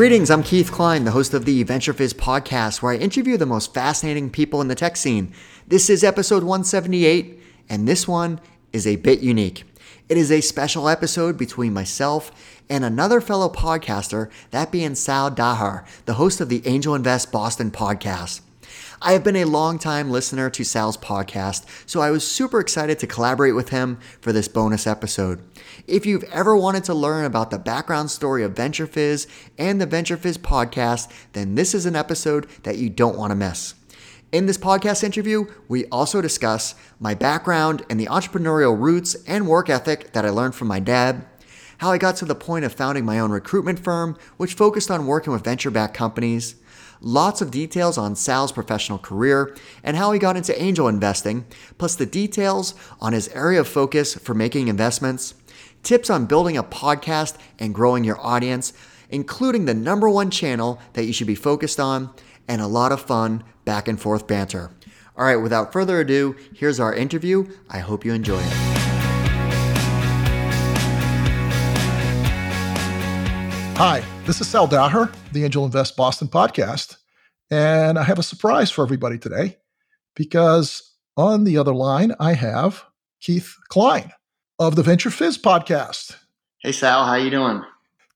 Greetings, I'm Keith Cline, the host of the VentureFizz podcast, where I interview the most fascinating people in the tech scene. This is episode 178, and this one is a bit unique. It is a special episode between myself and another fellow podcaster, that being Sal Daher, the host of the Angel Invest Boston podcast. I have been a long-time listener to Sal's podcast, so I was super excited to collaborate with him for this bonus episode. If you've ever wanted to learn about the background story of VentureFizz and the VentureFizz podcast, then this is an episode that you don't want to miss. In this podcast interview, we also discuss my background and the entrepreneurial roots and work ethic that I learned from my dad, how I got to the point of founding my own recruitment firm, which focused on working with venture backed companies, lots of details on Sal's professional career and how he got into angel investing, plus the details on his area of focus for making investments, tips on building a podcast and growing your audience, including the number one channel that you should be focused on, and a lot of fun back and forth banter. All right, without further ado, here's our interview. I hope you enjoy it. Hi, this is Sal Daher, the Angel Invest Boston podcast. And I have a surprise for everybody today because on the other line, I have Keith Cline of the VentureFizz podcast. Hey, Sal, how you doing?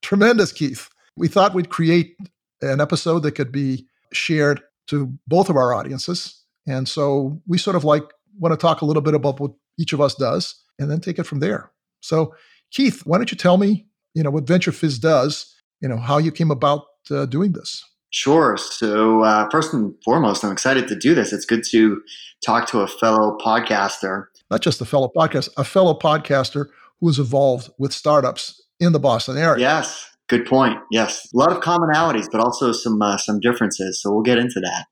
Tremendous, Keith. We thought we'd create an episode that could be shared to both of our audiences. And so we sort of like want to talk a little bit about what each of us does and then take it from there. So, Keith, why don't you tell me, you know, what VentureFizz does you know how you came about uh, doing this. Sure. So uh, first and foremost, I'm excited to do this. It's good to talk to a fellow podcaster. Not just a fellow podcast, a fellow podcaster who is involved with startups in the Boston area. Yes, good point. Yes, a lot of commonalities, but also some uh, some differences. So we'll get into that.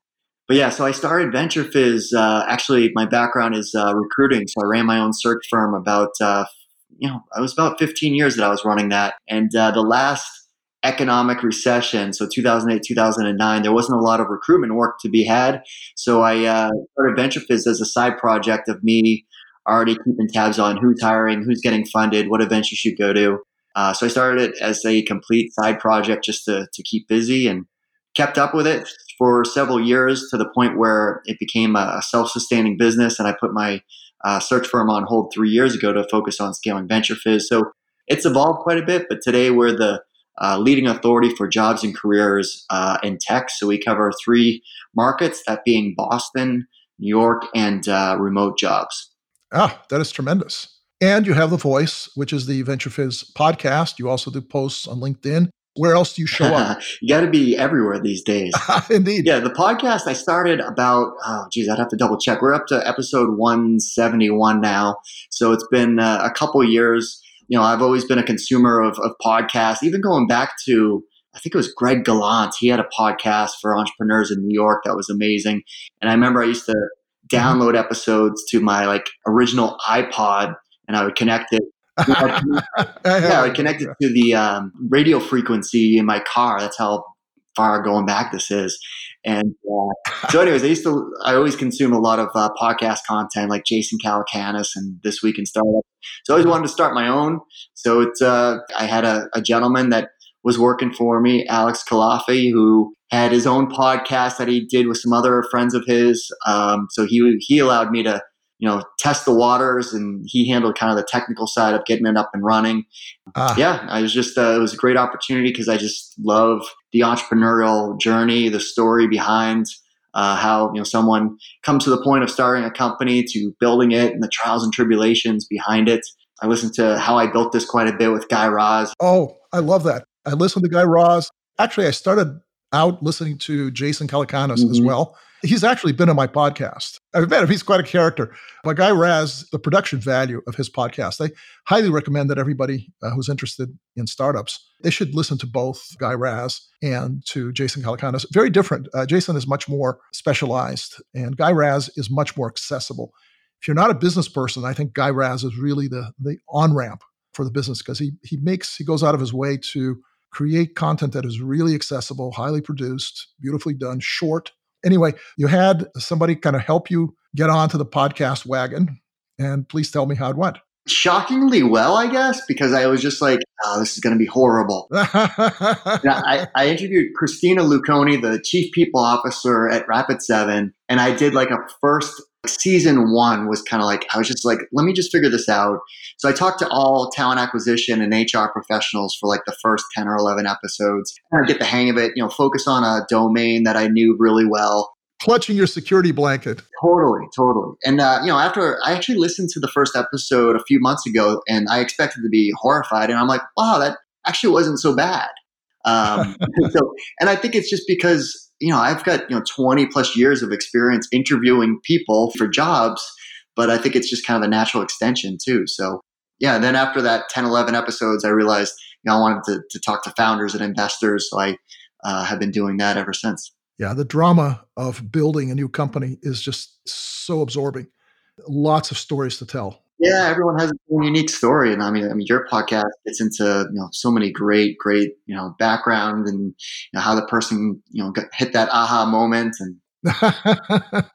But yeah, so I started VentureFizz. Uh, actually, my background is uh, recruiting, so I ran my own search firm about uh, you know I was about 15 years that I was running that, and uh, the last economic recession, so 2008, 2009, there wasn't a lot of recruitment work to be had. So I uh, started VentureFizz as a side project of me already keeping tabs on who's hiring, who's getting funded, what events you should go to. Uh, so I started it as a complete side project just to, to keep busy and kept up with it for several years to the point where it became a self-sustaining business. And I put my uh, search firm on hold three years ago to focus on scaling VentureFizz. So it's evolved quite a bit, but today we're the uh, leading authority for jobs and careers uh, in tech. So we cover three markets, that being Boston, New York, and uh, remote jobs. Ah, that is tremendous. And you have The Voice, which is the VentureFizz podcast. You also do posts on LinkedIn. Where else do you show up? you got to be everywhere these days. Indeed. Yeah, the podcast I started about, oh, geez, I'd have to double check. We're up to episode 171 now. So it's been uh, a couple years you know, I've always been a consumer of, of podcasts, even going back to, I think it was Greg Galant. He had a podcast for entrepreneurs in New York that was amazing. And I remember I used to mm-hmm. download episodes to my like original iPod and I would connect it. yeah, I would connect it to the um, radio frequency in my car. That's how far going back this is. And uh, so, anyways, I used to, I always consume a lot of uh, podcast content like Jason Calacanis and This Week in Startup. So I always wanted to start my own. So it's, uh, I had a, a, gentleman that was working for me, Alex Kalafi, who had his own podcast that he did with some other friends of his. Um, so he, he allowed me to you know, test the waters, and he handled kind of the technical side of getting it up and running. Uh, yeah, I was just uh, it was a great opportunity because I just love the entrepreneurial journey, the story behind uh, how you know someone comes to the point of starting a company to building it, and the trials and tribulations behind it. I listened to how I built this quite a bit with Guy Raz. Oh, I love that. I listened to Guy Raz. Actually, I started out listening to Jason Calacanis mm-hmm. as well. He's actually been on my podcast. I've met him. He's quite a character. But Guy Raz, the production value of his podcast, I highly recommend that everybody uh, who's interested in startups, they should listen to both Guy Raz and to Jason Calacanis. Very different. Uh, Jason is much more specialized, and Guy Raz is much more accessible. If you're not a business person, I think Guy Raz is really the, the on ramp for the business because he, he makes, he goes out of his way to create content that is really accessible, highly produced, beautifully done, short, Anyway, you had somebody kind of help you get onto the podcast wagon. And please tell me how it went. shockingly well, I guess, because I was just like, oh, this is going to be horrible. I, I, interviewed Christina Luconi, the chief people officer at Rapid7, and I did like a first season one was kind of like, I was just like, let me just figure this out. So I talked to all talent acquisition and HR professionals for like the first 10 or 11 episodes. And I get the hang of it, you know, focus on a domain that I knew really well clutching your security blanket. Totally, totally. And uh, you know, after I actually listened to the first episode a few months ago, and I expected to be horrified, and I'm like, wow, that actually wasn't so bad. Um, so, and I think it's just because you know I've got you know 20 plus years of experience interviewing people for jobs, but I think it's just kind of a natural extension too. So yeah, then after that 10, 11 episodes, I realized you know I wanted to, to talk to founders and investors, so I uh, have been doing that ever since. Yeah, the drama of building a new company is just so absorbing. Lots of stories to tell. Yeah, everyone has a unique story, and I mean, I mean, your podcast gets into you know so many great, great you know background and you know, how the person you know got, hit that aha moment and.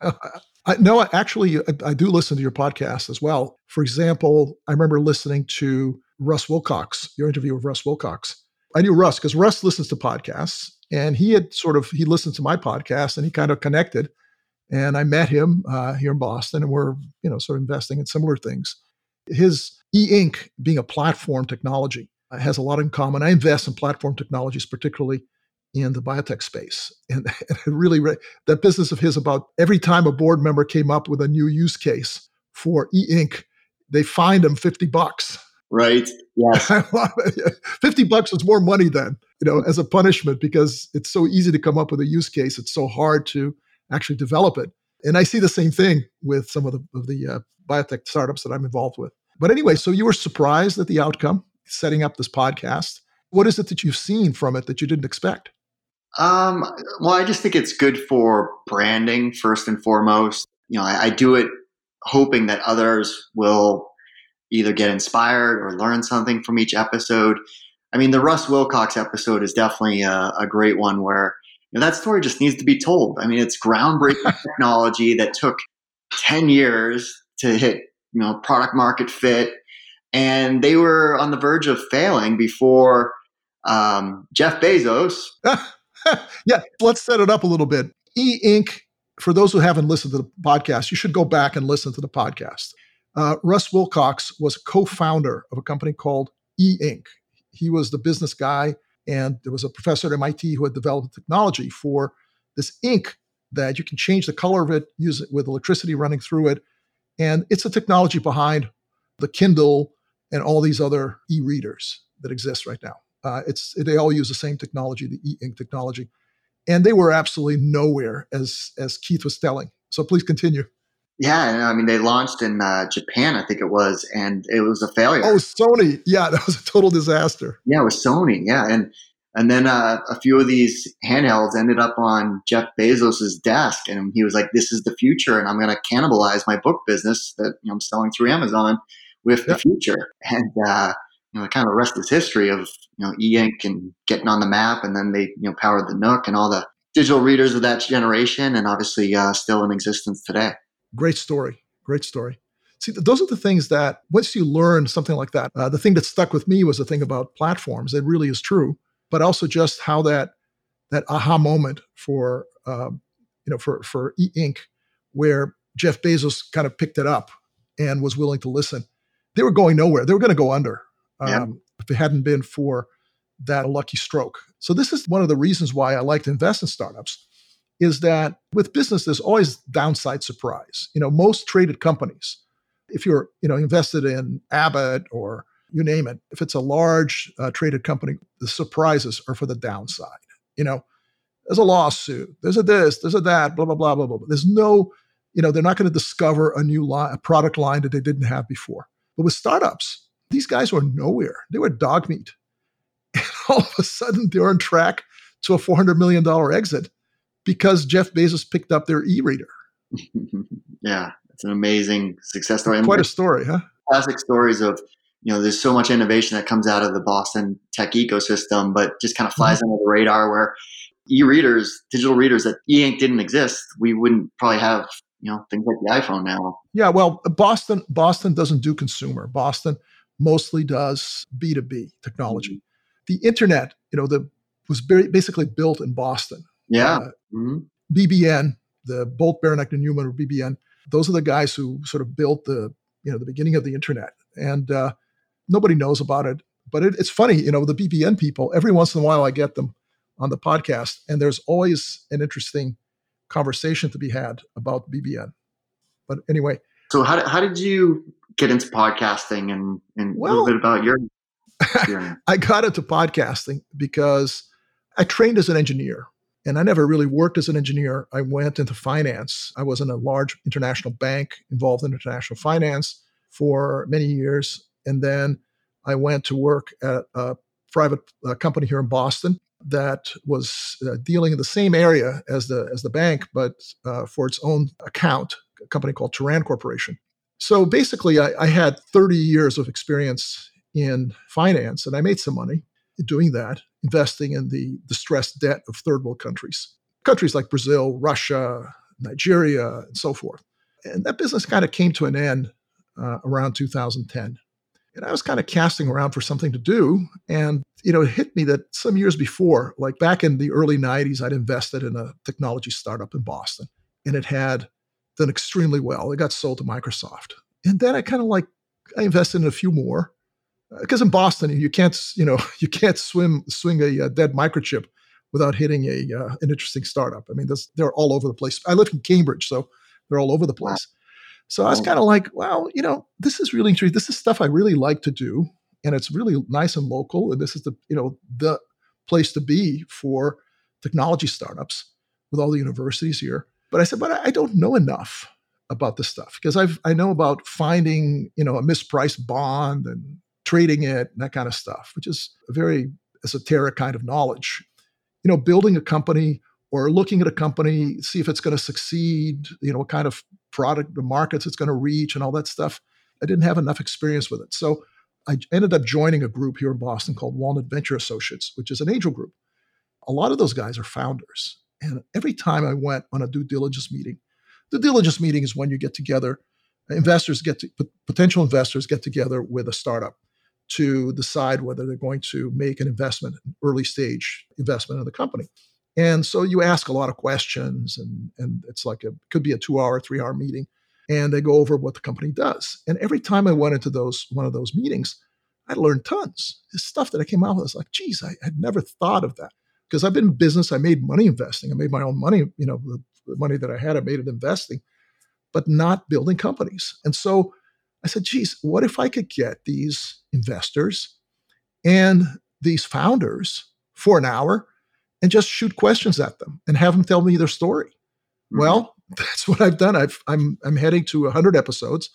I, no, actually, I, I do listen to your podcast as well. For example, I remember listening to Russ Wilcox, your interview with Russ Wilcox. I knew Russ because Russ listens to podcasts and he had sort of he listened to my podcast and he kind of connected and i met him uh, here in boston and we're you know sort of investing in similar things. His e-ink being a platform technology uh, has a lot in common. I invest in platform technologies particularly in the biotech space and, and really that business of his about every time a board member came up with a new use case for e-ink they fined him 50 bucks. Right yes. 50 bucks was more money than you know, as a punishment because it's so easy to come up with a use case. It's so hard to actually develop it. And I see the same thing with some of the, of the uh, biotech startups that I'm involved with. But anyway, so you were surprised at the outcome setting up this podcast. What is it that you've seen from it that you didn't expect? Um, well, I just think it's good for branding first and foremost. You know, I, I do it hoping that others will either get inspired or learn something from each episode. I mean, the Russ Wilcox episode is definitely a, a great one where you know, that story just needs to be told. I mean, it's groundbreaking technology that took 10 years to hit, you know, product market fit. And they were on the verge of failing before um, Jeff Bezos. yeah, let's set it up a little bit. E Ink, for those who haven't listened to the podcast, you should go back and listen to the podcast. Uh, Russ Wilcox was co founder of a company called E Ink he was the business guy, and there was a professor at MIT who had developed technology for this ink that you can change the color of it, use it with electricity running through it. And it's the technology behind the Kindle and all these other e-readers that exist right now. Uh, it's they all use the same technology, the e-ink technology, and they were absolutely nowhere as as Keith was telling. So please continue. Yeah, I mean they launched in uh, Japan, I think it was, and it was a failure. Oh, Sony! Yeah, that was a total disaster. Yeah, it was Sony. Yeah, and and then uh, a few of these handhelds ended up on Jeff Bezos's desk, and he was like, "This is the future, and I'm going to cannibalize my book business that you know, I'm selling through Amazon with the future." And uh, you know, kind of the rest is history of you know e-ink and getting on the map, and then they you know powered the Nook and all the digital readers of that generation, and obviously uh, still in existence today. Great story. Great story. See, those are the things that once you learn something like that, uh, the thing that stuck with me was the thing about platforms. It really is true, but also just how that that aha moment for um, you know for for E Ink, where Jeff Bezos kind of picked it up and was willing to listen. They were going nowhere. They were going to go under um, yeah. if it hadn't been for that lucky stroke. So this is one of the reasons why I like to invest in startups is that with business, there's always downside surprise. You know, most traded companies, if you're, you know, invested in Abbott or you name it, if it's a large uh, traded company, the surprises are for the downside. You know, there's a lawsuit, there's a this, there's a that, blah, blah, blah, blah, blah. There's no, you know, they're not going to discover a new line, a product line that they didn't have before. But with startups, these guys were nowhere. They were dog meat. And all of a sudden, they're on track to a $400 million exit because Jeff Bezos picked up their e-reader. yeah, it's an amazing success story. Quite a story, huh? Classic stories of you know, there's so much innovation that comes out of the Boston tech ecosystem, but just kind of flies mm-hmm. under the radar. Where e-readers, digital readers that e-ink didn't exist, we wouldn't probably have you know things like the iPhone now. Yeah, well, Boston Boston doesn't do consumer. Boston mostly does B two B technology. Mm-hmm. The internet, you know, the was basically built in Boston. Yeah. Uh, mm-hmm. BBN, the Bolt, Beranek, and Newman, or BBN. Those are the guys who sort of built the you know the beginning of the internet, and uh, nobody knows about it. But it, it's funny, you know, the BBN people. Every once in a while, I get them on the podcast, and there's always an interesting conversation to be had about BBN. But anyway, so how, how did you get into podcasting and, and well, a little bit about your? I got into podcasting because I trained as an engineer and I never really worked as an engineer. I went into finance. I was in a large international bank involved in international finance for many years. And then I went to work at a private uh, company here in Boston that was uh, dealing in the same area as the as the bank, but uh, for its own account, a company called Turan Corporation. So basically, I, I, had 30 years of experience in finance, and I made some money doing that, investing in the distressed debt of third world countries, countries like Brazil, Russia, Nigeria, and so forth. And that business kind of came to an end uh, around 2010. And I was kind of casting around for something to do. And, you know, it hit me that some years before, like back in the early 90s, I'd invested in a technology startup in Boston and it had done extremely well. It got sold to Microsoft. And then I kind of like, I invested in a few more because uh, in Boston, you can't, you know, you can't swim, swing a, a dead microchip without hitting a uh, an interesting startup. I mean, they're all over the place. I live in Cambridge, so they're all over the place. So I was kind of like, well, you know, this is really interesting. This is stuff I really like to do, and it's really nice and local. And this is the, you know, the place to be for technology startups with all the universities here. But I said, but I don't know enough about this stuff because I've I know about finding, you know, a mispriced bond and trading it and that kind of stuff, which is a very esoteric kind of knowledge. You know, building a company or looking at a company, see if it's going to succeed, you know, what kind of product the markets it's going to reach and all that stuff. I didn't have enough experience with it. So I ended up joining a group here in Boston called Walnut Venture Associates, which is an angel group. A lot of those guys are founders. And every time I went on a due diligence meeting, the diligence meeting is when you get together, investors get to, potential investors get together with a startup to decide whether they're going to make an investment, an early stage investment in the company. And so you ask a lot of questions, and, and it's like a could be a two hour, three hour meeting, and they go over what the company does. And every time I went into those one of those meetings, I learned tons. This stuff that I came out with, I was like, geez, I had never thought of that. Because I've been in business, I made money investing. I made my own money, you know, the, the money that I had, I made it investing, but not building companies. And so I said, geez, what if I could get these investors and these founders for an hour and just shoot questions at them and have them tell me their story. Mm-hmm. Well, that's what I've done. I've, I'm I'm heading to 100 episodes.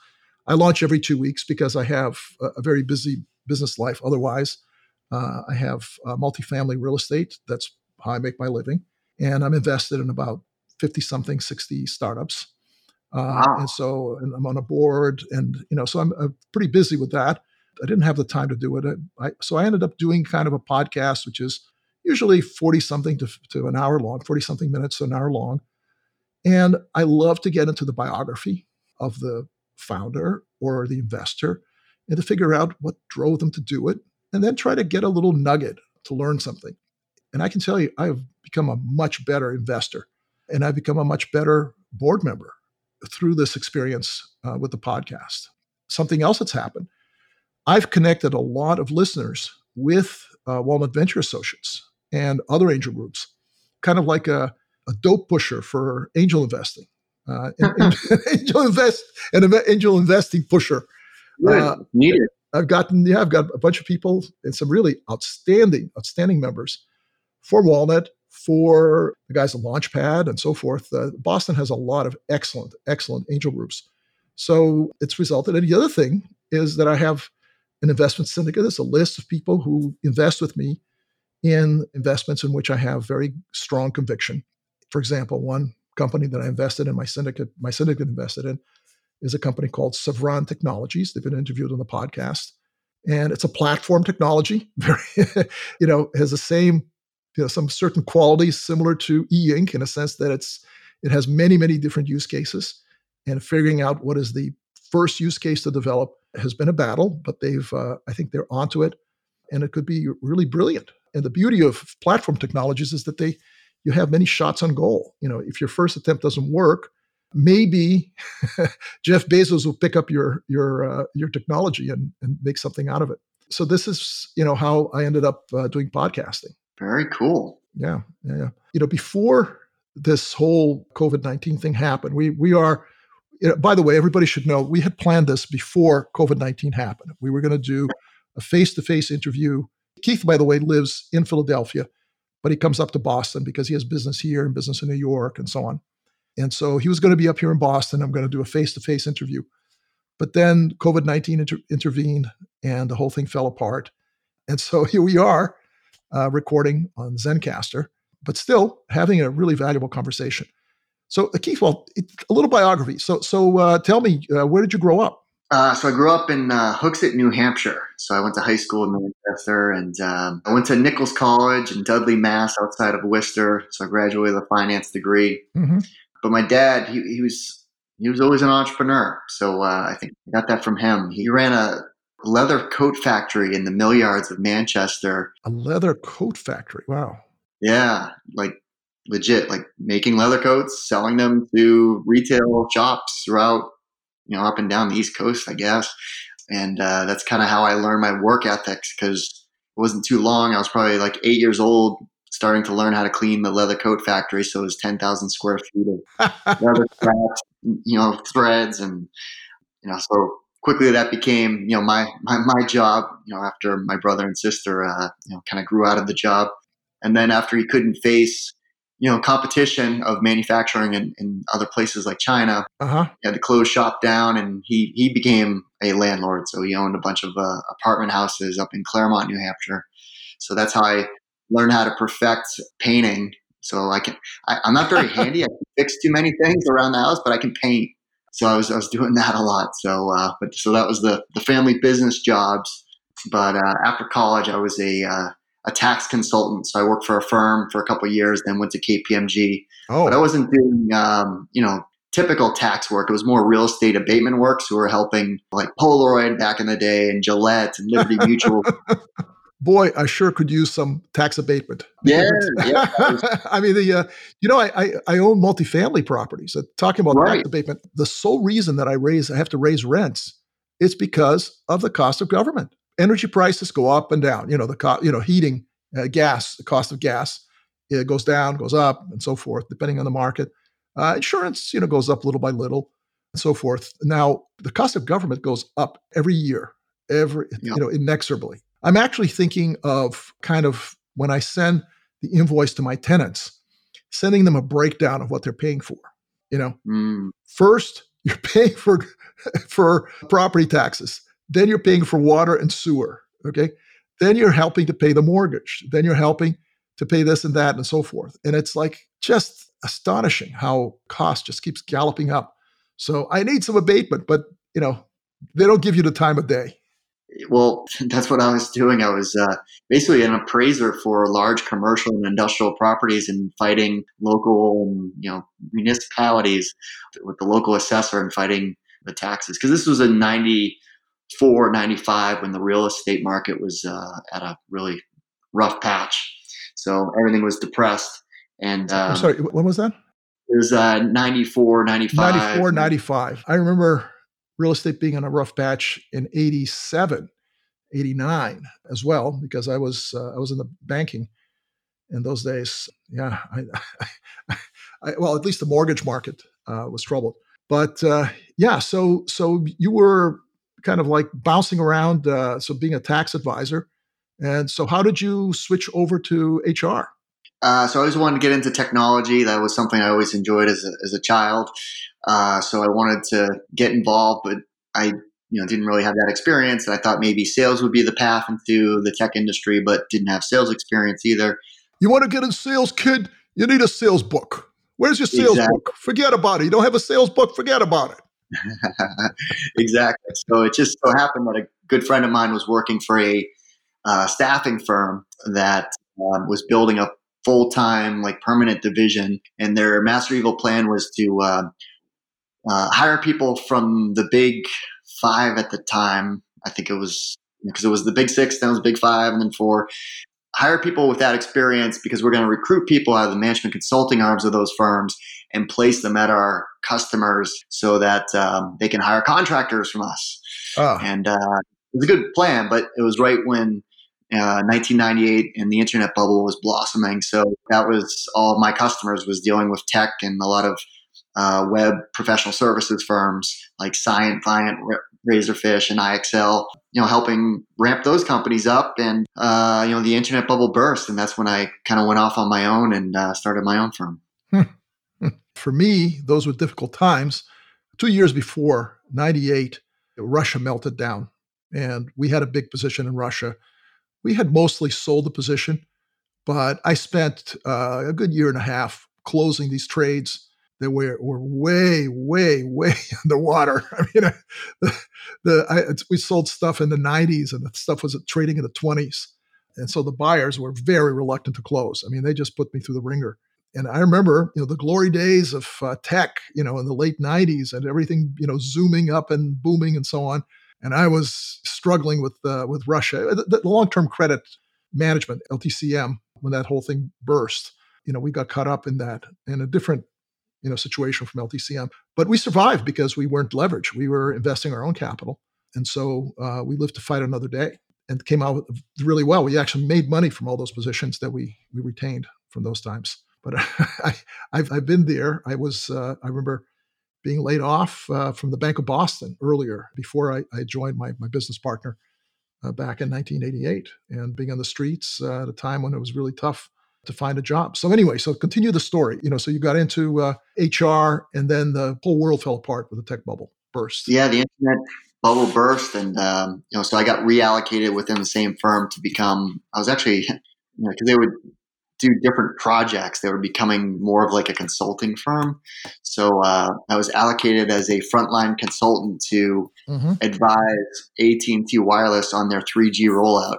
I launch every two weeks because I have a, a very busy business life. Otherwise, uh, I have uh, multifamily real estate. That's how I make my living, and I'm invested in about 50 something, 60 startups. Uh, wow. And so and I'm on a board, and you know, so I'm, pretty busy with that. I didn't have the time to do it. I, I, so I ended up doing kind of a podcast, which is usually 40 something to, to an hour long, 40 something minutes to an hour long. And I love to get into the biography of the founder or the investor and to figure out what drove them to do it and then try to get a little nugget to learn something. And I can tell you, I've become a much better investor and I've become a much better board member through this experience uh, with the podcast. Something else that's happened I've connected a lot of listeners with uh, Walnut Venture Associates and other angel groups, kind of like a, a dope pusher for angel investing. Uh, angel invest and angel investing pusher. Uh, Need it. I've gotten yeah, I've got a bunch of people and some really outstanding, outstanding members for Walnut, for the guys at Launchpad and so forth. Uh, Boston has a lot of excellent, excellent angel groups. So it's resulted. And the other thing is that I have an investment syndicate. It's a list of people who invest with me in investments in which I have very strong conviction. For example, one company that I invested in, my syndicate, my syndicate invested in, is a company called Sevron Technologies. They've been interviewed on the podcast, and it's a platform technology. Very, you know, has the same, you know, some certain qualities similar to e-ink in a sense that it's it has many many different use cases. and figuring out what is the first use case to develop has been a battle, but they've, uh, I think they're onto it, and it could be really brilliant. And the beauty of platform technologies is that they, you have many shots on goal. You know, if your first attempt doesn't work, maybe Jeff Bezos will pick up your your uh, your technology and, and make something out of it. So this is you know how I ended up uh, doing podcasting. Very cool. Yeah, yeah, yeah. You know, before this whole COVID nineteen thing happened, we we are. You know, by the way, everybody should know we had planned this before COVID nineteen happened. We were going to do a face to face interview. Keith, by the way, lives in Philadelphia, but he comes up to Boston because he has business here and business in New York and so on. And so he was going to be up here in Boston. I'm going to do a face to face interview. But then COVID 19 inter- intervened and the whole thing fell apart. And so here we are uh, recording on Zencastr, but still having a really valuable conversation. So, Keith, well, a little biography. So, so uh, tell me, uh, where did you grow up? Uh, so I grew up in uh, Hooksett, New Hampshire. So I went to high school in Manchester, and um, I went to Nichols College in Dudley, Mass, outside of Worcester. So I graduated with a finance degree. Mm-hmm. But my dad, he, he was he was always an entrepreneur. So uh, I think I got that from him. He ran a leather coat factory in the mill yards of Manchester. A leather coat factory. Wow. Yeah, like legit, like making leather coats, selling them to retail shops throughout, you know, up and down the East Coast, I guess. And uh, that's kind of how I learned my work ethics because it wasn't too long. I was probably like eight years old starting to learn how to clean the leather coat factory. So it was 10,000 square feet of leather scraps, you know, threads. And, you know, so quickly that became, you know, my, my, my job, you know, after my brother and sister, uh, you know, kind of grew out of the job. And then after he couldn't face, you know, competition of manufacturing in, in other places like China, uh-huh. he had to close shop down and he, he became a landlord. So he owned a bunch of uh, apartment houses up in Claremont, New Hampshire. So that's how I learned how to perfect painting. So I can, I, am not very handy. I can fix too many things around the house, but I can paint. So I was, I was doing that a lot. So, uh, but so that was the, the family business jobs. But uh, after college, I was a, uh, a tax consultant. So I worked for a firm for a couple years, then went to KPMG. Oh. But I wasn't doing, um, you know, typical tax work. It was more real estate abatement works. So we were helping like Polaroid back in the day and Gillette and Liberty Mutual boy, I sure could use some tax abatement. Yeah, yeah. I mean, the uh, you know, I, I, I own multifamily properties. Uh, talking about right. tax abatement, the sole reason that I raise I have to raise rents is because of the cost of government. Energy prices go up and down. You know, the cost, you know, heating, uh, gas, the cost of gas, it goes down, goes up, and so forth, depending on the market. Uh, insurance, you know, goes up little by little, and so forth. Now, the cost of government goes up every year, every you know, inexorably. I'm actually thinking of kind of when I send the invoice to my tenants, sending them a breakdown of what they're paying for. You know, mm. first you're paying for for property taxes, then you're paying for water and sewer. Okay, then you're helping to pay the mortgage, then you're helping to pay this and that and so forth. And it's like just astonishing how cost just keeps galloping up. So I need some abatement, but you know, they don't give you the time of day well, that's what I was doing. I was uh, basically an appraiser for large commercial and industrial properties and fighting local, you know, municipalities with the local assessor and fighting the taxes. Because this was in 94, 95 when the real estate market was uh, at a really rough patch. So everything was depressed. And um, I'm sorry, when was that? It was uh, 94, 95. 94, 95. I remember real estate being on a rough patch in 87, 89 as well, because I was uh, I was in the banking in those days. Yeah, I, I, well, at least the mortgage market uh, was troubled. But uh, yeah, so so you were kind of like bouncing around, uh, so being a tax advisor. And so, how did you switch over to HR? Uh, so I always wanted to get into technology. That was something I always enjoyed as a, as a child. Uh, so I wanted to get involved, but I you know didn't really have that experience. And I thought maybe sales would be the path into the tech industry, but didn't have sales experience either. You want to get in sales, kid? You need a sales book. Where's your sales exactly. book? Forget about it. You don't have a sales book. Forget about it. exactly. So it just so happened that a good friend of mine was working for a uh, staffing firm that um, was building a full time, like permanent division, and their master evil plan was to uh, uh, hire people from the big five at the time. I think it was because it was the big six, then it was big five, and then four. Hire people with that experience because we're going to recruit people out of the management consulting arms of those firms and place them at our customers so that um, they can hire contractors from us. Oh. And uh, it was a good plan, but it was right when uh, 1998 and the internet bubble was blossoming. So that was all my customers was dealing with tech and a lot of uh, web professional services firms like Scient, Viant, Razorfish, and IXL. You know, helping ramp those companies up, and uh, you know, the internet bubble burst, and that's when I kind of went off on my own and uh, started my own firm. For me, those were difficult times. Two years before '98, Russia melted down, and we had a big position in Russia. We had mostly sold the position, but I spent uh, a good year and a half closing these trades that were, were way, way, way underwater. I mean, the, the I, we sold stuff in the 90s and the stuff was trading in the 20s. And so the buyers were very reluctant to close. I mean, they just put me through the ringer. And I remember, you know, the glory days of uh, tech, you know, in the late 90s and everything, you know, zooming up and booming and so on. And I was struggling with uh, with Russia, the, the long-term credit management, LTCM, when that whole thing burst. You know, we got caught up in that in a different you know situation from LTCM. But we survived because we weren't leveraged. We were investing our own capital, and so uh, we lived to fight another day and came out really well. We actually made money from all those positions that we we retained from those times. But I, have I've been there. I was uh, I remember being laid off uh, from the Bank of Boston earlier before I, I joined my my business partner uh, back in 1988 and being on the streets uh, at a time when it was really tough to find a job. So anyway, so continue the story. You know, so you got into uh, HR, and then the whole world fell apart with the tech bubble burst. Yeah, the internet bubble burst, and um, you know, so I got reallocated within the same firm to become. I was actually, you know, because they would do different projects. They were becoming more of like a consulting firm. So uh, I was allocated as a frontline consultant to mm-hmm. advise AT and T Wireless on their 3G rollout.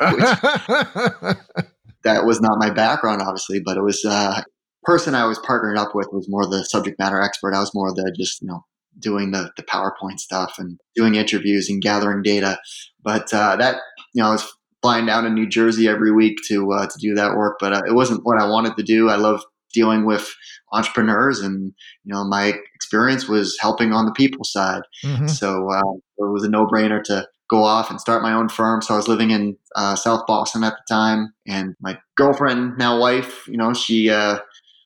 that was not my background, obviously, but it was uh, person I was partnered up with was more the subject matter expert. I was more the just you know doing the the PowerPoint stuff and doing interviews and gathering data. But uh, that you know I was flying down to New Jersey every week to uh, to do that work, but uh, it wasn't what I wanted to do. I love dealing with entrepreneurs and you know my experience was helping on the people side mm-hmm. so uh, it was a no-brainer to go off and start my own firm. So I was living in uh, South Boston at the time, and my girlfriend, now wife, you know, she uh,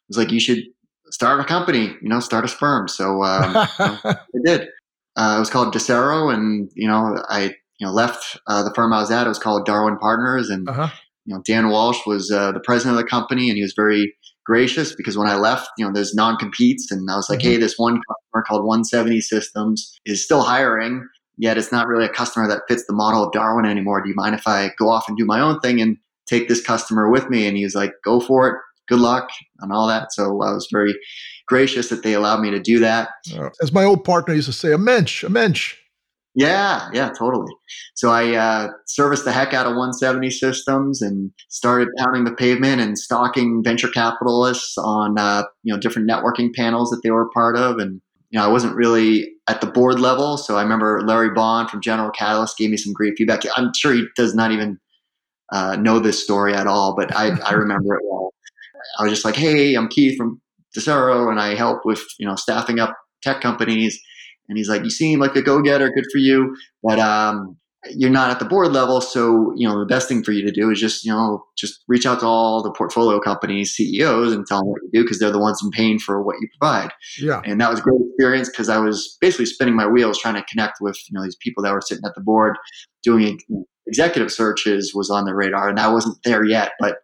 was like, "You should start a company, you know, start a firm." So um, you know, I did. Uh, it was called Decero, and you know, I you know left uh, the firm I was at. It was called Darwin Partners, and uh-huh. you know, Dan Walsh was uh, the president of the company, and he was very gracious because when I left, you know, there's non competes, and I was like, mm-hmm. "Hey, this one customer called 170 Systems is still hiring." yet it's not really a customer that fits the model of Darwin anymore. Do you mind if I go off and do my own thing and take this customer with me? And he was like, go for it. Good luck and all that. So I was very gracious that they allowed me to do that. As my old partner used to say, a mensch, a mensch. Yeah, yeah, totally. So I uh, serviced the heck out of 170 systems and started pounding the pavement and stalking venture capitalists on uh, you know different networking panels that they were part of, and you know, I wasn't really at the board level. So I remember Larry Bohn from General Catalyst gave me some great feedback. I'm sure he does not even uh, know this story at all, but I, I remember it well. I was just like, hey, I'm Keith from Decero, and I help with, you know, staffing up tech companies. And he's like, you seem like a go-getter, good for you. But um, you're not at the board level so you know the best thing for you to do is just you know just reach out to all the portfolio companies ceos and tell them what you do because they're the ones in paying for what you provide. Yeah. And that was a great experience because i was basically spinning my wheels trying to connect with you know these people that were sitting at the board doing executive searches was on the radar and that wasn't there yet. But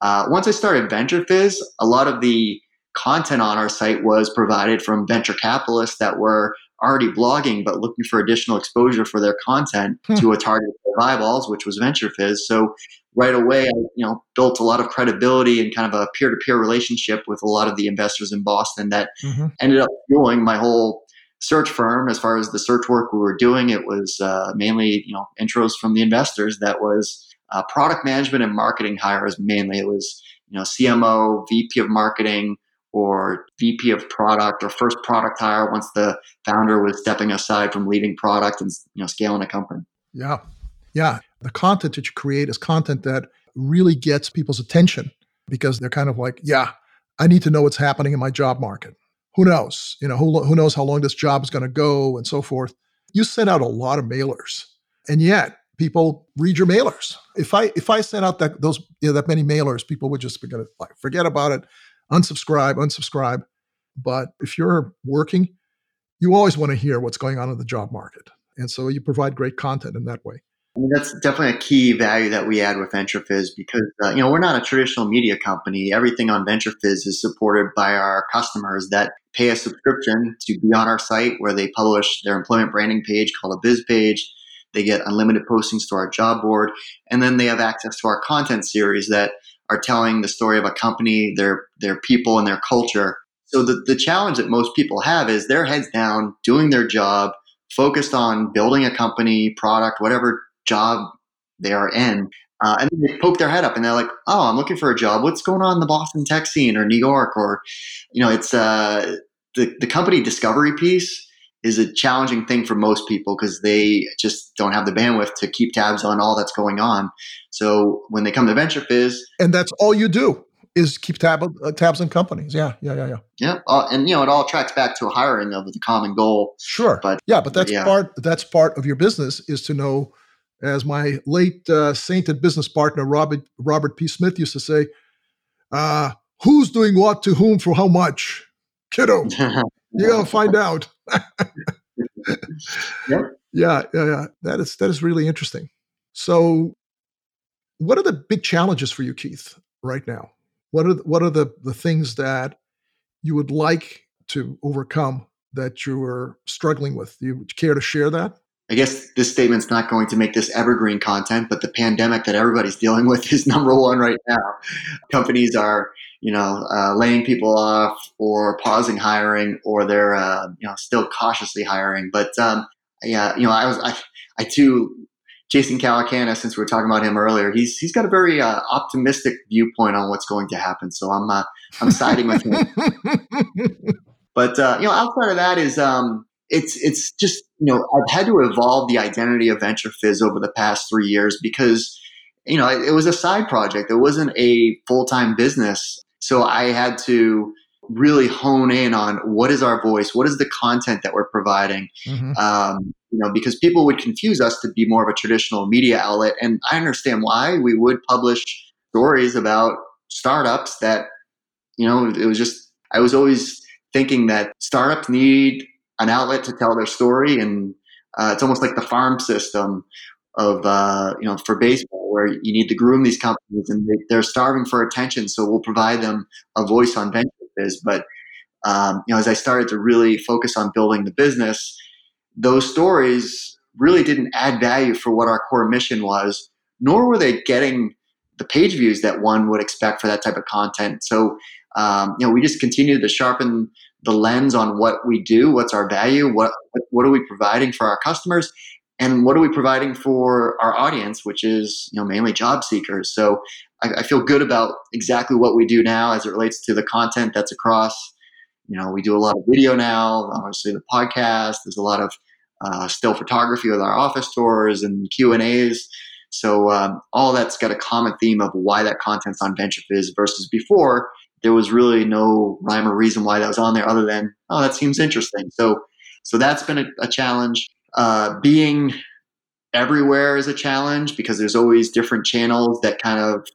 uh, once i started VentureFizz a lot of the content on our site was provided from venture capitalists that were already blogging but looking for additional exposure for their content hmm. to a target of eyeballs, which was VentureFizz. So right away, I you know built a lot of credibility and kind of a peer to peer relationship with a lot of the investors in Boston that mm-hmm. ended up fueling my whole search firm. As far as the search work we were doing, it was uh, mainly you know intros from the investors. That was uh, product management and marketing hires mainly. It was you know CMO, VP of marketing or VP of product or first product hire once the founder was stepping aside from leading product and you know scaling a company. Yeah. Yeah. The content that you create is content that really gets people's attention because they're kind of like, yeah, I need to know what's happening in my job market. Who knows? You know, who, who knows how long this job is going to go and so forth. You send out a lot of mailers. And yet people read your mailers. If I if I sent out that those you know, that many mailers, people would just be going to like forget about it, unsubscribe, unsubscribe. But if you're working, you always want to hear what's going on in the job market, and so you provide great content in that way. I mean, that's definitely a key value that we add with VentureFizz because uh, you know we're not a traditional media company. Everything on VentureFizz is supported by our customers that pay a subscription to be on our site where they publish their employment branding page called a biz page they get unlimited postings to our job board, and then they have access to our content series that are telling the story of a company, their their people, and their culture. So the, the challenge that most people have is their heads down, doing their job, focused on building a company, product, whatever job they are in. Uh, and they poke their head up and they're like, "Oh, I'm looking for a job. What's going on in the Boston tech scene or New York or, you know, it's uh, the the company discovery piece is a challenging thing for most people because they just don't have the bandwidth to keep tabs on all that's going on. So when they come to VentureFizz, and that's all you do is keep tab, uh, tabs on companies. Yeah, yeah, yeah, yeah. Yeah, uh, and you know it all tracks back to a hiring of the common goal. Sure, but yeah, but that's yeah. part that's part of your business is to know. As my late uh, sainted business partner Robert Robert P. Smith used to say, uh, "Who's doing what to whom for how much, kiddo? you gotta find out." yep. Yeah, yeah, yeah. That is that is really interesting. So, what are the big challenges for you, Keith, right now? What are the, what are the the things that you would like to overcome that you are struggling with? Do you care to share that? I guess this statement's not going to make this evergreen content, but the pandemic that everybody's dealing with is number one right now. Companies are you know, uh, laying people off or pausing hiring, or they're uh, you know still cautiously hiring. But um, yeah, you know, I was I, I too. Jason Calacanis, since we were talking about him earlier, he's he's got a very uh, optimistic viewpoint on what's going to happen. So I'm uh, I'm siding with him. but uh, you know, outside of that is um, it's it's just you know I've had to evolve the identity of Venture VentureFizz over the past three years because you know it, it was a side project. It wasn't a full time business. So I had to really hone in on what is our voice, what is the content that we're providing. Mm-hmm. Um, you know, because people would confuse us to be more of a traditional media outlet, and I understand why. We would publish stories about startups that, you know, it was just I was always thinking that startups need an outlet to tell their story, and uh, it's almost like the farm system of uh, you know for baseball where you need to groom these companies and they, are starving for attention so we'll provide them a voice on VentureFizz but um, you know as i started to really focus on building the business those stories really didn't add value for what our core mission was nor were they getting the page views that one would expect for that type of content. So um, you know we just continued to sharpen the lens on what we do what's our value what what are we providing for our customers and what are we providing for our audience which is you know mainly job seekers? So I, I, feel good about exactly what we do now as it relates to the content that's across you know we do a lot of video now obviously the podcast there's a lot of uh, still photography with our office tours and q and a's. So um, all that's got a common theme of why that content's on VentureFizz versus before. There was really no rhyme or reason why that was on there other than oh that seems interesting. So so that's been a, a challenge uh, being everywhere is a challenge because there's always different channels that kind of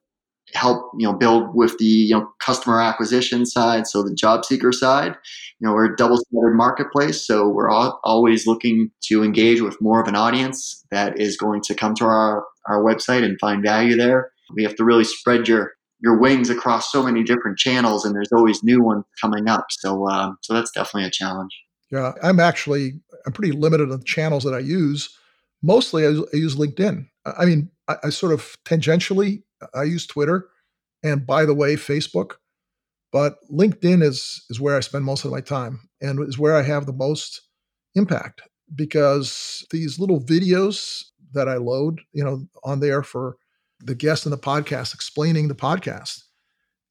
help you know build with the you know customer acquisition side so the job seeker side. You know we're a double sided marketplace so we're all, always looking to engage with more of an audience that is going to come to our our website and find value there. We have to really spread your your wings across so many different channels and there's always new ones coming up. So um, so that's definitely a challenge yeah i'm actually I'm pretty limited on the channels that I use. Mostly, I, I use LinkedIn. I mean, I, I, sort of tangentially I use Twitter, and by the way, Facebook. But LinkedIn is is where I spend most of my time, and is where I have the most impact because these little videos that I load, you know, on there for the guest in the podcast explaining the podcast,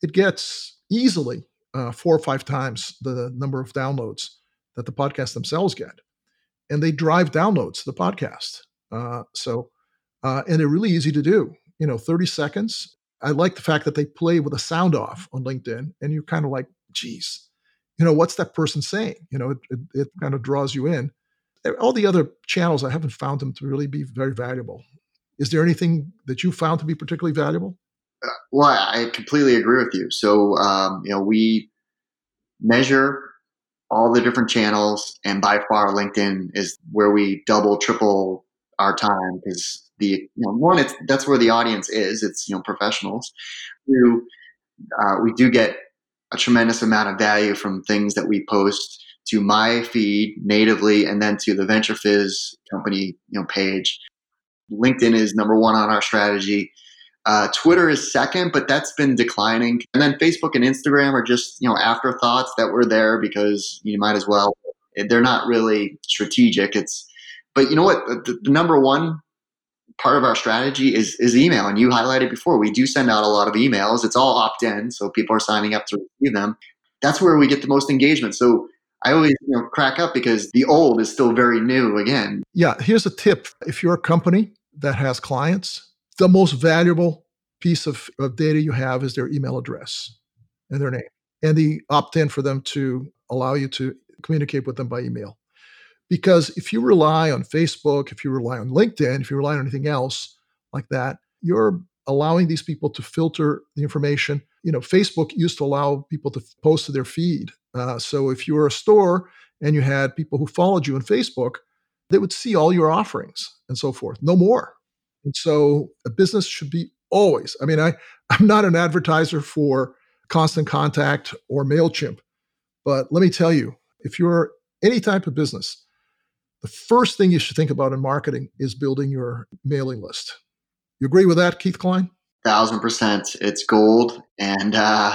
it gets easily uh, four or five times the number of downloads that the podcast themselves get. And they drive downloads to the podcast. Uh, so, uh, and they're really easy to do. You know, 30 seconds. I like the fact that they play with a sound off on LinkedIn, and you're kind of like, geez, you know, what's that person saying? You know, it, it, it kind of draws you in. All the other channels, I haven't found them to really be very valuable. Is there anything that you found to be particularly valuable? Uh, well, I completely agree with you. So, um, you know, we measure all the different channels, and by far, LinkedIn is where we double, triple our time because the you know one, it's that's where the audience is. It's you know professionals. Two, uh, we do get a tremendous amount of value from things that we post to my feed natively, and then to the VentureFizz company you know page. LinkedIn is number one on our strategy. Uh, Twitter is second, but that's been declining. And then Facebook and Instagram are just you know afterthoughts that were there because you might as well. They're not really strategic. It's but you know what? The, the number one part of our strategy is is email, and you highlighted before. We do send out a lot of emails. It's all opt in, so people are signing up to receive them. That's where we get the most engagement. So I always you know crack up because the old is still very new again. Yeah, here's a tip: if you're a company that has clients, the most valuable piece of, of data you have is their email address and their name, and the opt in for them to allow you to communicate with them by email. Because if you rely on Facebook, if you rely on LinkedIn, if you rely on anything else like that, you're allowing these people to filter the information. You know, Facebook used to allow people to post to their feed. Uh, so if you were a store and you had people who followed you on Facebook, they would see all your offerings and so forth. No more. And so a business should be always. I mean, I I'm not an advertiser for Constant Contact or Mailchimp, but let me tell you, if you're any type of business, the first thing you should think about in marketing is building your mailing list. You agree with that, Keith Cline? Thousand percent. It's gold. And, uh,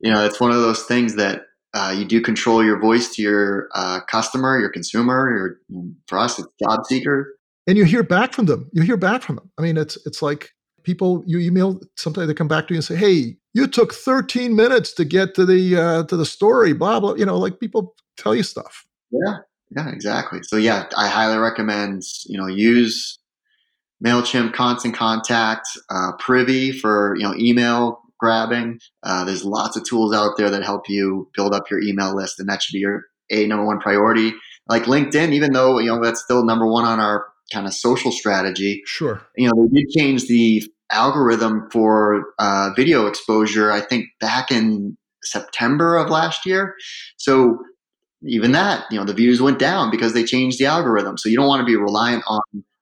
you know, it's one of those things that uh, you do control your voice to your uh, customer, your consumer, your, for us, it's job seeker. And you hear back from them. You hear back from them. I mean, it's it's like people you email sometimes they come back to you and say, "Hey, you took 13 minutes to get to the uh, to the story." Blah blah. You know, like people tell you stuff. Yeah, yeah, exactly. So yeah, I highly recommend you know use Mailchimp, Constant Contact, uh, Privy for you know email grabbing. Uh, there's lots of tools out there that help you build up your email list, and that should be your a number one priority. Like LinkedIn, even though you know that's still number one on our kind of social strategy. Sure. You know, they did change the algorithm for uh, video exposure. I think back in September of last year. So even that, you know, the views went down because they changed the algorithm. So you don't want to be reliant on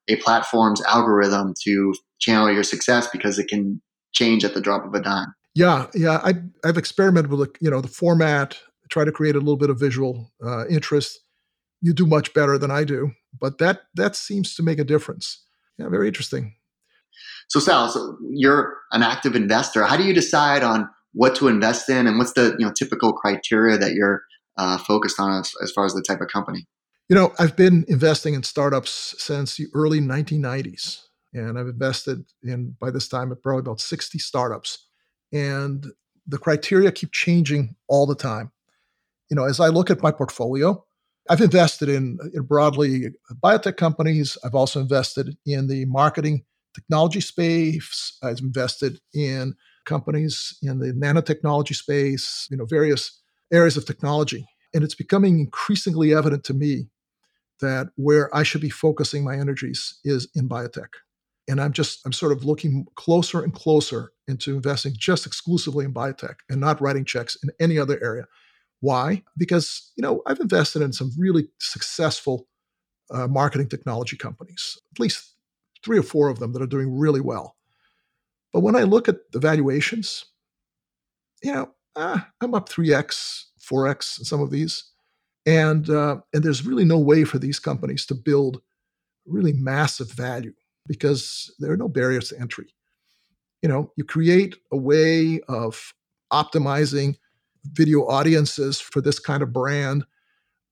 a platform's algorithm to channel your success because it can change at the drop of a dime. Yeah, yeah. I, I've experimented with, you know, the format, try to create a little bit of visual uh, interest. You do much better than I do, but that that seems to make a difference. Yeah, very interesting. So Sal, so you're an active investor. How do you decide on what to invest in, and what's the you know typical criteria that you're uh, focused on as, as far as the type of company? You know, I've been investing in startups since the early 1990s, and I've invested in by this time probably about 60 startups, and the criteria keep changing all the time. You know, as I look at my portfolio, I've invested in, uh, in broadly uh, biotech companies. I've also invested in the marketing technology space. I've invested in companies in the nanotechnology space, you know, various areas of technology. And it's becoming increasingly evident to me that where I should be focusing my energies is in biotech. And I'm just, I'm sort of looking closer and closer into investing just exclusively in biotech and not writing checks in any other area. Why? Because, you know, I've invested in some really successful uh, marketing technology companies, at least three or four of them that are doing really well. But when I look at the valuations, you know, ah, I'm up 3x, 4x in some of these. And, uh, and there's really no way for these companies to build really massive value because there are no barriers to entry. You know, you create a way of optimizing video audiences for this kind of brand.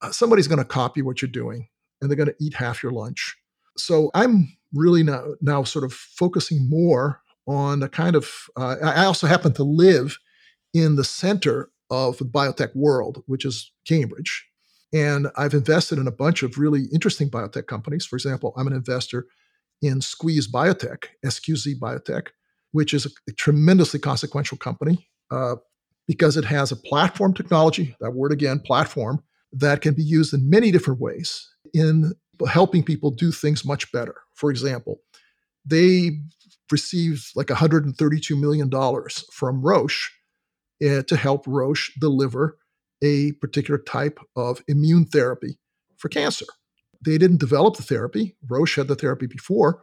Uh, somebody's going to copy what you're doing and they're going to eat half your lunch. So I'm really now, now sort of focusing more on the kind of, uh, I also happen to live in the center of the biotech world, which is Cambridge. And I've invested in a bunch of really interesting biotech companies. For example, I'm an investor in Squeeze Biotech, SQZ Biotech, which is a, tremendously consequential company uh, because it has a platform technology, that word again, platform, that can be used in many different ways in helping people do things much better. For example, they received like $132 million from Roche uh, to help Roche deliver a particular type of immune therapy for cancer. They didn't develop the therapy. Roche had the therapy before,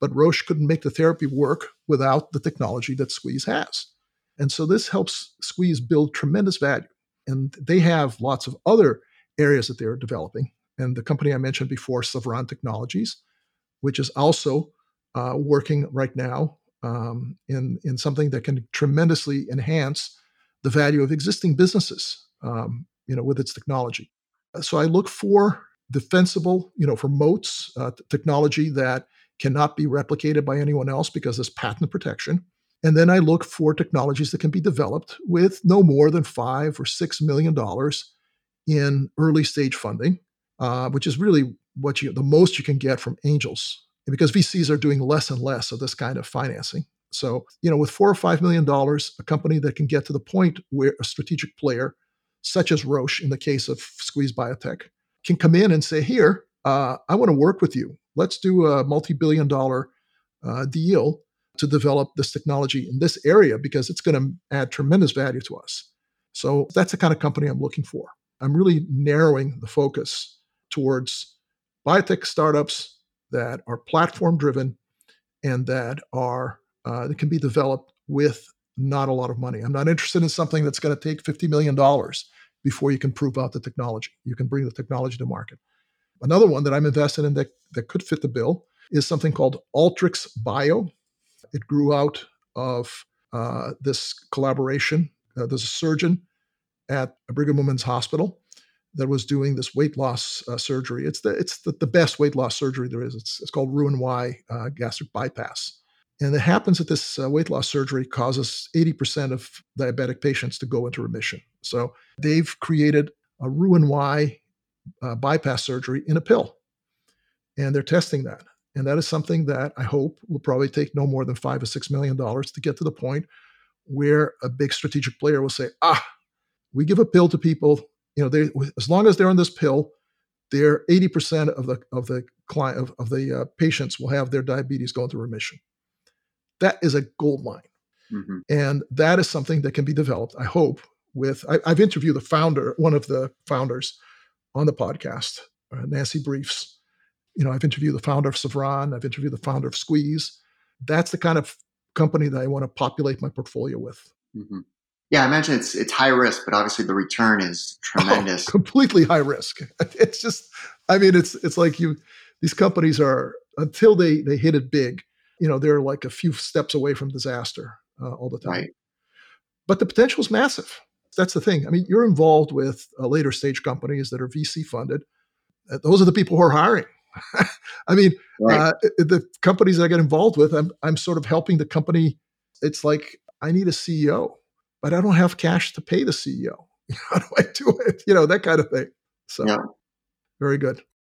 but Roche couldn't make the therapy work without the technology that Squeeze has. And so this helps Squeeze build tremendous value. And they have lots of other areas that they're developing. And the company I mentioned before, Savran Technologies, which is also uh, working right now um, in, in something that can tremendously enhance the value of existing businesses, um, you know, with its technology. So I look for defensible, you know, for moats, uh, technology that cannot be replicated by anyone else because there's patent protection. And then I look for technologies that can be developed with no more than five or six million dollars in early stage funding, uh, which is really what you the most you can get from angels, because VCs are doing less and less of this kind of financing. So, you know, with four or five million dollars, a company that can get to the point where a strategic player, such as Roche in the case of Squeeze Biotech, can come in and say, "Here, uh, I want to work with you. Let's do a multi-billion-dollar uh, deal to develop this technology in this area because it's going to add tremendous value to us." So that's the kind of company I'm looking for. I'm really narrowing the focus towards biotech startups that are platform driven and that are uh, that can be developed with not a lot of money. I'm not interested in something that's going to take $50 million before you can prove out the technology. You can bring the technology to market. Another one that I'm invested in that, that could fit the bill is something called Altrix Bio. It grew out of uh, this collaboration. Uh, there's a surgeon at Brigham Women's Hospital that was doing this weight loss uh, surgery. It's the it's the, the, best weight loss surgery there is. It's, it's called Roux-en-Y uh, gastric bypass. And it happens that this uh, weight loss surgery causes 80% of diabetic patients to go into remission. So they've created a Roux-en-Y uh, bypass surgery in a pill. And they're testing that. And that is something that I hope will probably take no more than five or six million dollars to get to the point where a big strategic player will say, ah, we give a pill to people. You know, they as long as they're on this pill, they're 80% of the of the client of, of the uh, patients will have their diabetes go into remission. That is a gold mine. Mm-hmm. And that is something that can be developed, I hope, with I, have interviewed the founder, one of the founders on the podcast, uh, Nancy Briefs. You know, I've interviewed the founder of Savran, I've interviewed the founder of Squeeze. That's the kind of company that I want to populate my portfolio with. Mm-hmm. Yeah, I mentioned it's it's high risk, but obviously the return is oh, tremendous. Oh, completely high risk. It's just, I mean, it's it's like you. These companies are until they they hit it big you know they're like a few steps away from disaster uh, all the time right. but the potential is massive that's the thing i mean you're involved with uh, later stage companies that are vc funded uh, those are the people who are hiring i mean right. Uh, the companies i get involved with I'm, I'm sort of helping the company. It's like i need a ceo but i don't have cash to pay the ceo how do i do it? You know that kind of thing. So yeah. very good